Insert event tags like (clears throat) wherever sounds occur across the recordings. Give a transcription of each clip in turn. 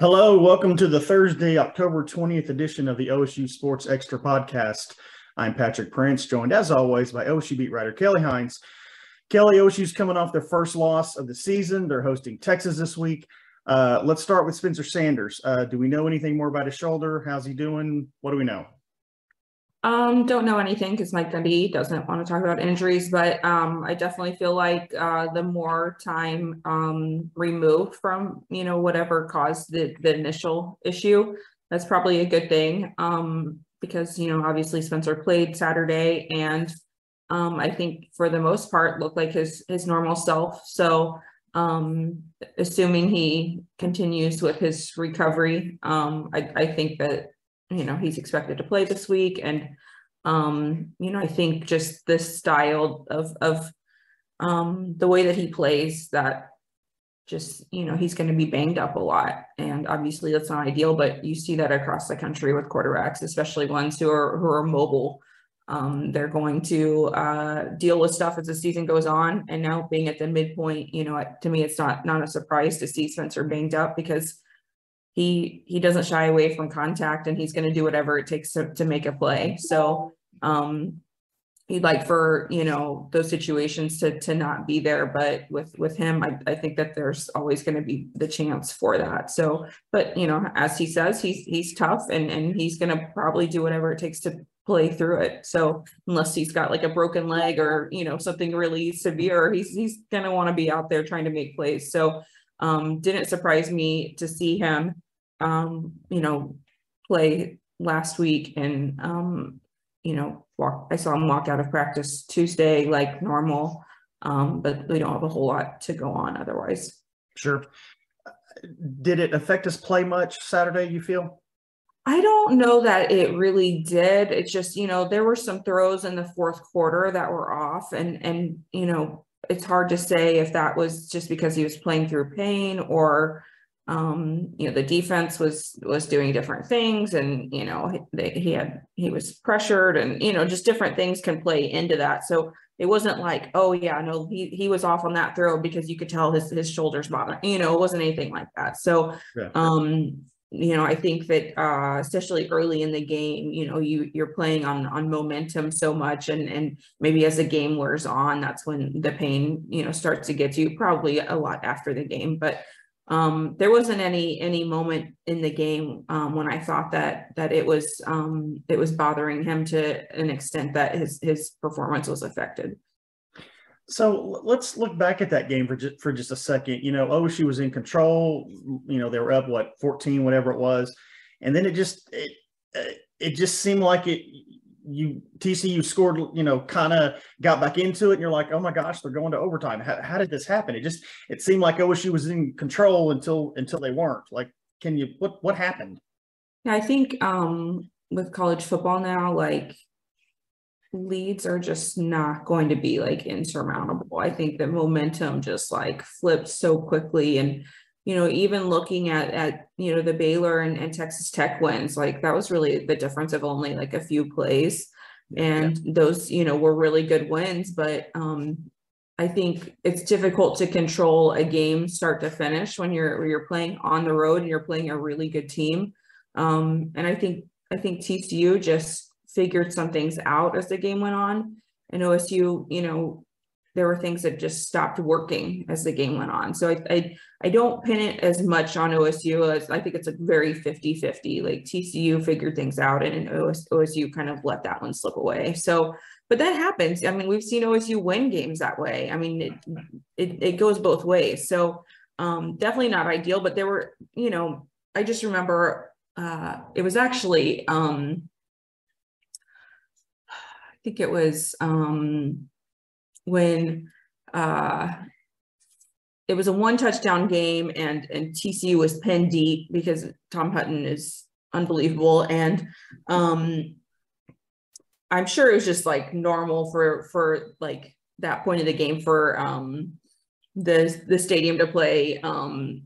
Hello, welcome to the Thursday, October 20th edition of the OSU Sports Extra podcast. I'm Patrick Prince, joined as always by OSU beat writer Kelly Hines. Kelly, OSU's coming off their first loss of the season. They're hosting Texas this week. Uh, let's start with Spencer Sanders. Uh, do we know anything more about his shoulder? How's he doing? What do we know? Um, don't know anything because Mike Gundy doesn't want to talk about injuries, but um, I definitely feel like uh, the more time um, removed from you know whatever caused the the initial issue, that's probably a good thing. Um, because you know obviously Spencer played Saturday and um, I think for the most part looked like his his normal self. So um, assuming he continues with his recovery, um, I, I think that you know, he's expected to play this week. And, um, you know, I think just the style of, of, um, the way that he plays that just, you know, he's going to be banged up a lot. And obviously that's not ideal, but you see that across the country with quarterbacks, especially ones who are, who are mobile. Um, they're going to uh, deal with stuff as the season goes on. And now being at the midpoint, you know, to me, it's not not a surprise to see Spencer banged up because he he doesn't shy away from contact and he's going to do whatever it takes to, to make a play. So um he'd like for you know those situations to to not be there but with with him i, I think that there's always going to be the chance for that. So but you know as he says he's he's tough and and he's going to probably do whatever it takes to play through it. So unless he's got like a broken leg or you know something really severe he's he's going to want to be out there trying to make plays. So um didn't surprise me to see him um, you know, play last week and, um, you know, walk, I saw him walk out of practice Tuesday like normal. Um, but we don't have a whole lot to go on otherwise. Sure. Did it affect us play much Saturday, you feel? I don't know that it really did. It's just, you know, there were some throws in the fourth quarter that were off and and you know, it's hard to say if that was just because he was playing through pain or um, you know, the defense was was doing different things, and you know, they, he had he was pressured, and you know, just different things can play into that. So it wasn't like, oh yeah, no, he he was off on that throw because you could tell his his shoulders bothering. You know, it wasn't anything like that. So, yeah. um, you know, I think that uh, especially early in the game, you know, you you're playing on on momentum so much, and and maybe as the game wears on, that's when the pain, you know, starts to get to you. Probably a lot after the game, but um, there wasn't any any moment in the game um, when I thought that that it was um, it was bothering him to an extent that his his performance was affected. So let's look back at that game for just, for just a second. You know, OSU was in control. You know, they were up what 14, whatever it was, and then it just it it just seemed like it you TCU scored, you know, kind of got back into it, and you're like, oh my gosh, they're going to overtime. How, how, did this happen? It just it seemed like OSU was in control until until they weren't. Like, can you what what happened? Yeah, I think um with college football now, like leads are just not going to be like insurmountable. I think the momentum just like flipped so quickly and you know, even looking at at you know the Baylor and, and Texas Tech wins, like that was really the difference of only like a few plays. And yeah. those, you know, were really good wins. But um I think it's difficult to control a game start to finish when you're when you're playing on the road and you're playing a really good team. Um, and I think I think TCU just figured some things out as the game went on. And OSU, you know, there were things that just stopped working as the game went on. So I, I, I don't pin it as much on OSU as I think it's a very 50 50. Like TCU figured things out and OS, OSU kind of let that one slip away. So, but that happens. I mean, we've seen OSU win games that way. I mean, it, it, it goes both ways. So um, definitely not ideal, but there were, you know, I just remember uh, it was actually, um, I think it was, um, when uh, it was a one touchdown game and and TCU was pinned deep because Tom Hutton is unbelievable. And um, I'm sure it was just like normal for for like that point of the game for um, the the stadium to play um,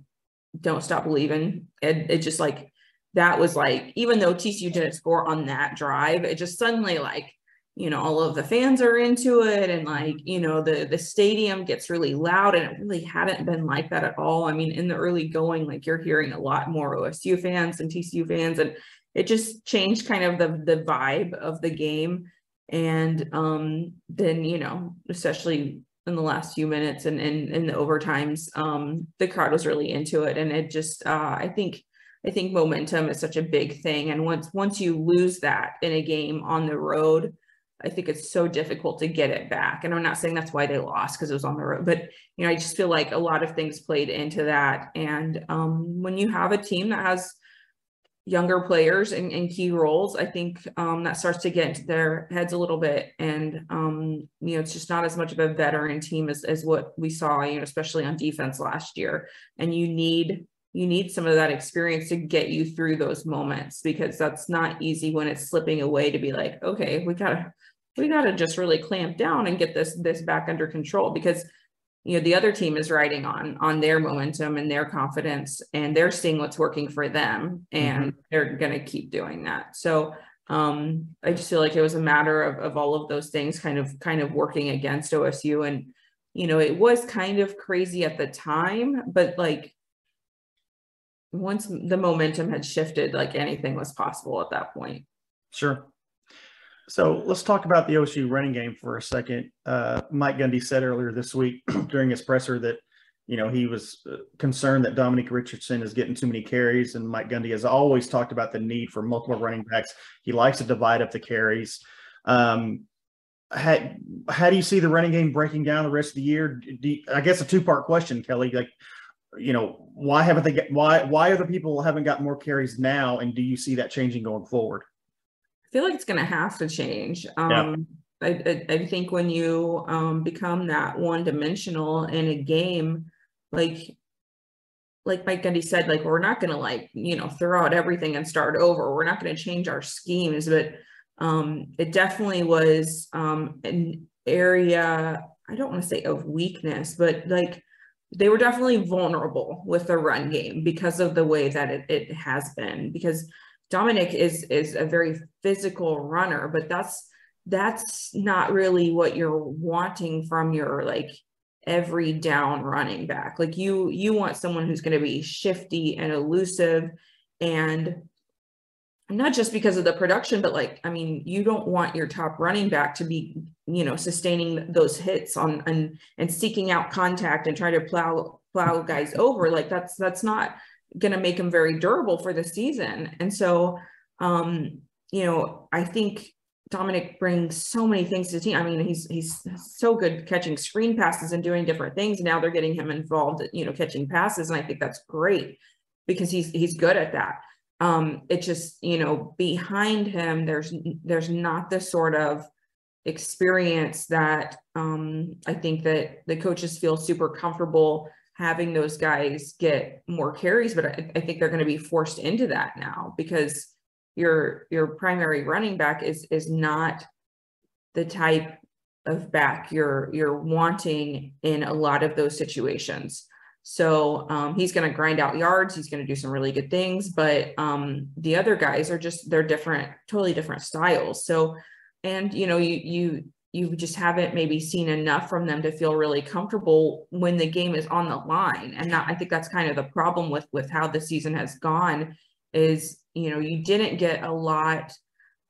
don't stop believing. It, it just like that was like even though TCU didn't score on that drive it just suddenly like you know all of the fans are into it and like you know the the stadium gets really loud and it really hadn't been like that at all. I mean in the early going like you're hearing a lot more osu fans and tcu fans and it just changed kind of the the vibe of the game. And um then you know especially in the last few minutes and in in the overtimes um the crowd was really into it and it just uh i think i think momentum is such a big thing. And once once you lose that in a game on the road I think it's so difficult to get it back. And I'm not saying that's why they lost because it was on the road, but you know, I just feel like a lot of things played into that. And um, when you have a team that has younger players in, in key roles, I think um, that starts to get into their heads a little bit. And um, you know, it's just not as much of a veteran team as, as what we saw, you know, especially on defense last year. And you need you need some of that experience to get you through those moments because that's not easy when it's slipping away to be like, okay, we gotta we got to just really clamp down and get this this back under control because you know the other team is riding on on their momentum and their confidence and they're seeing what's working for them and mm-hmm. they're going to keep doing that. So um i just feel like it was a matter of, of all of those things kind of kind of working against osu and you know it was kind of crazy at the time but like once the momentum had shifted like anything was possible at that point. Sure so let's talk about the OSU running game for a second. Uh, Mike Gundy said earlier this week (clears throat) during his presser that, you know, he was uh, concerned that Dominic Richardson is getting too many carries. And Mike Gundy has always talked about the need for multiple running backs. He likes to divide up the carries. Um, how, how do you see the running game breaking down the rest of the year? You, I guess a two part question, Kelly. Like, you know, why haven't they get why why other people haven't got more carries now, and do you see that changing going forward? Feel like it's going to have to change. Um, yeah. I, I, I, think when you um, become that one dimensional in a game, like like Mike Gundy said, like we're not going to like you know throw out everything and start over. We're not going to change our schemes, but um, it definitely was um, an area. I don't want to say of weakness, but like they were definitely vulnerable with the run game because of the way that it, it has been. Because Dominic is is a very physical runner, but that's that's not really what you're wanting from your like every down running back. Like you you want someone who's going to be shifty and elusive and not just because of the production but like I mean you don't want your top running back to be you know sustaining those hits on and and seeking out contact and trying to plow plow guys over like that's that's not going to make him very durable for the season. And so, um, you know, I think Dominic brings so many things to the team. I mean, he's he's so good catching screen passes and doing different things. Now they're getting him involved, you know, catching passes, and I think that's great because he's he's good at that. Um, it just you know behind him, there's there's not the sort of experience that um, I think that the coaches feel super comfortable having those guys get more carries, but I, I think they're going to be forced into that now because your your primary running back is is not the type of back you're you're wanting in a lot of those situations. So um, he's going to grind out yards. He's going to do some really good things, but um, the other guys are just they're different, totally different styles. So, and you know, you you you just haven't maybe seen enough from them to feel really comfortable when the game is on the line. And that, i think that's kind of the problem with with how the season has gone is you know you didn't get a lot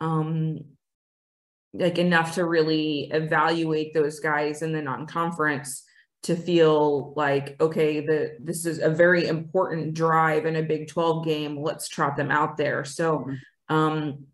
um like enough to really evaluate those guys in the non-conference to feel like okay the this is a very important drive in a big 12 game. Let's trot them out there. So mm-hmm. um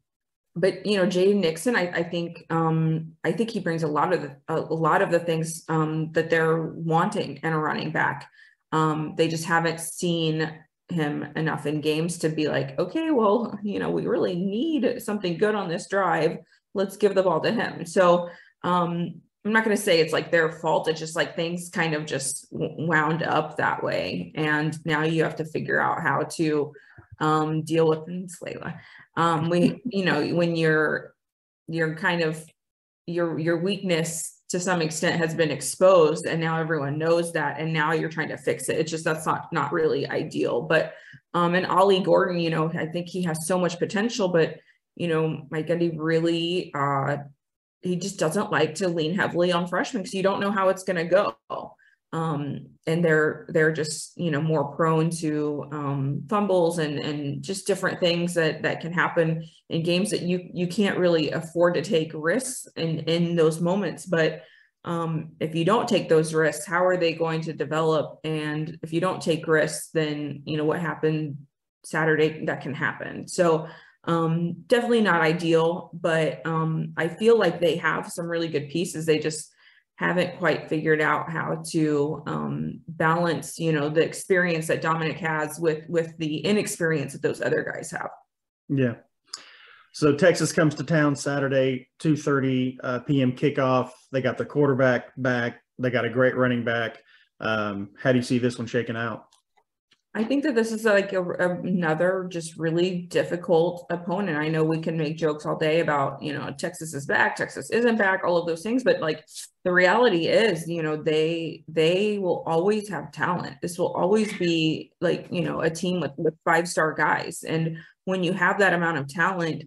but you know, Jaden Nixon, I, I think um, I think he brings a lot of the a, lot of the things um, that they're wanting in a running back. Um, they just haven't seen him enough in games to be like, okay, well, you know, we really need something good on this drive. Let's give the ball to him. So um, I'm not going to say it's like their fault. It's just like things kind of just wound up that way, and now you have to figure out how to um, deal with Layla. Um, we, you know, when you're you're kind of your your weakness to some extent has been exposed and now everyone knows that and now you're trying to fix it it's just that's not not really ideal but um and ollie gordon you know i think he has so much potential but you know mike gundy really uh he just doesn't like to lean heavily on freshmen because you don't know how it's going to go um, and they're they're just you know more prone to um, fumbles and and just different things that that can happen in games that you you can't really afford to take risks in in those moments. But um, if you don't take those risks how are they going to develop? And if you don't take risks then you know what happened saturday that can happen. So um, definitely not ideal but um, i feel like they have some really good pieces. They just haven't quite figured out how to um, balance, you know, the experience that Dominic has with with the inexperience that those other guys have. Yeah. So Texas comes to town Saturday, 2:30 uh, p.m. kickoff. They got the quarterback back. They got a great running back. Um, how do you see this one shaking out? I think that this is like a, another just really difficult opponent. I know we can make jokes all day about, you know, Texas is back, Texas isn't back, all of those things, but like the reality is, you know, they they will always have talent. This will always be like, you know, a team with with five-star guys. And when you have that amount of talent,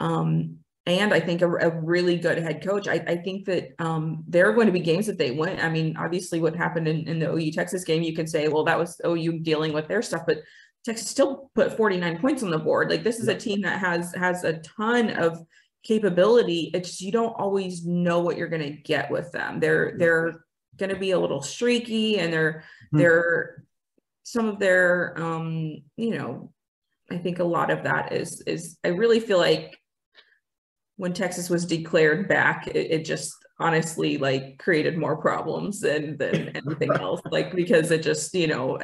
um, and I think a, a, really good head coach. I, I think that um, there are going to be games that they win. I mean, obviously, what happened in, in the OU Texas game, you can say, well, that was OU dealing with their stuff, but Texas still put 49 points on the board. Like this is a team that has has a ton of capability. It's you don't always know what you're going to get with them. They're they're going to be a little streaky, and they're mm-hmm. they're some of their um, you know, I think a lot of that is is I really feel like when Texas was declared back, it, it, just honestly like created more problems than than (laughs) anything else. Like because it just you know,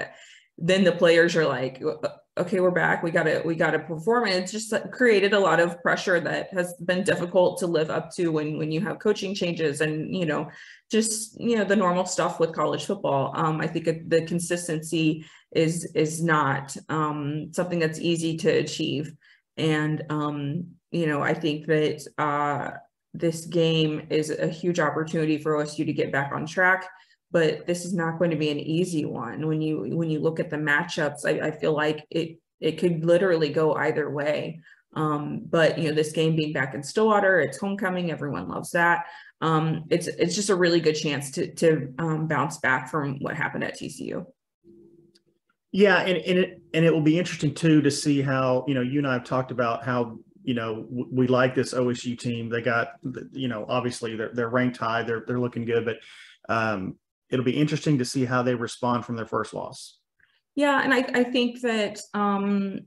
then the players are like, okay, we're back. We gotta we gotta perform, and it's just created a lot of pressure that has been difficult to live up to when when you have coaching changes and you know just you know the normal stuff with college football. Um, I think the consistency is is not um, something that's easy to achieve, and um, you know, I think that uh, this game is a huge opportunity for OSU to get back on track. But this is not going to be an easy one. When you when you look at the matchups, I, I feel like it it could literally go either way. Um, but you know, this game being back in Stillwater, it's homecoming. Everyone loves that. Um, it's it's just a really good chance to to um, bounce back from what happened at TCU. Yeah, and, and it and it will be interesting too to see how you know you and I have talked about how you know, we like this OSU team. They got, you know, obviously they're they're ranked high. They're they're looking good, but um, it'll be interesting to see how they respond from their first loss. Yeah, and I I think that um,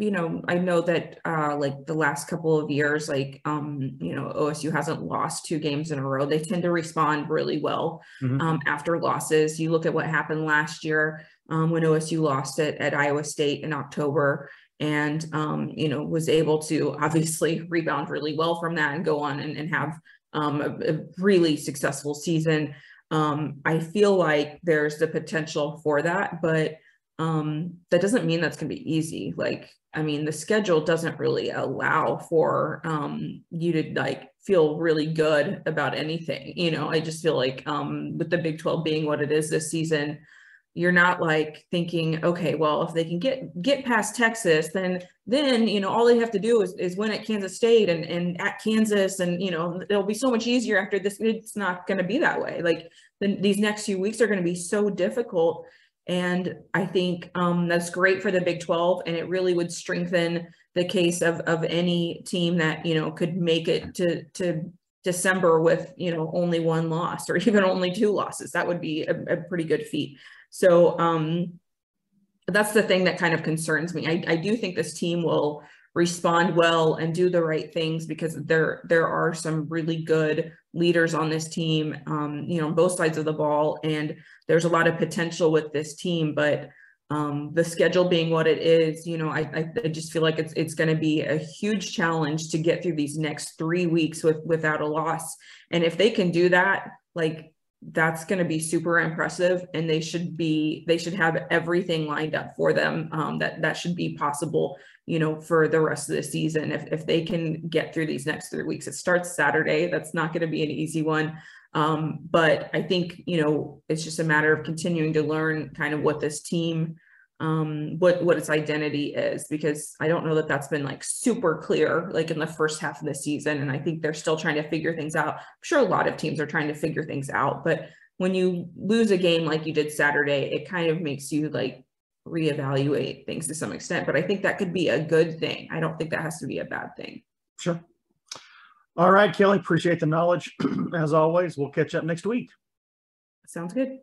you know, I know that uh, like the last couple of years, like um, you know, OSU hasn't lost two games in a row. They tend to respond really well mm-hmm. um, after losses. You look at what happened last year um, when OSU lost it at Iowa State in October and um, you know was able to obviously (laughs) rebound really well from that and go on and, and have um, a, a, really successful season. Um, I feel like there's the potential for that, but um, that doesn't mean that's going to be easy. Like, I mean, the schedule doesn't really allow for um, you to like feel really good about anything. You know, I just feel like um, with the Big 12 being what it is this season, you're not like thinking okay well if they can get get past texas then then you know all they have to do is, is win at kansas state and, and at kansas and you know it'll be so much easier after this. It's not going to be that way. Like then these next few weeks are going to be so difficult and i think um, that's great for the big 12 and it really would strengthen the case of of any team that you know could make it to to december with you know only one loss or (laughs) even only two losses. That would be a, a pretty good feat so um, that's the thing that kind of concerns me. I, I do think this team will respond well and do the right things because there there are some really good leaders on this team um, you know on both sides of the ball and there's a lot of potential with this team but um, the schedule being what it is you know i, I just feel like it's it's going to be a huge challenge to get through these next three weeks with without a loss and if they can do that like that's going to be super impressive and they should be they should have everything lined up for them um, that that should be possible you know for the rest of the season. If, if they can get through these next three weeks it starts saturday that's not going to be an easy one. Um, but i think you know it's just a matter of continuing to learn kind of what this team um what what its identity is because I don't know that that's been like super clear like in the first half of the season and I think they're still trying to figure things out. I'm sure a lot of teams are trying to figure things out, but when you lose a game like you did Saturday, it kind of makes you like reevaluate things to some extent, but I think that could be a good thing. I don't think that has to be a bad thing. Sure. All right, Kelly, appreciate the knowledge (clears throat) as always. We'll catch up next week. Sounds good.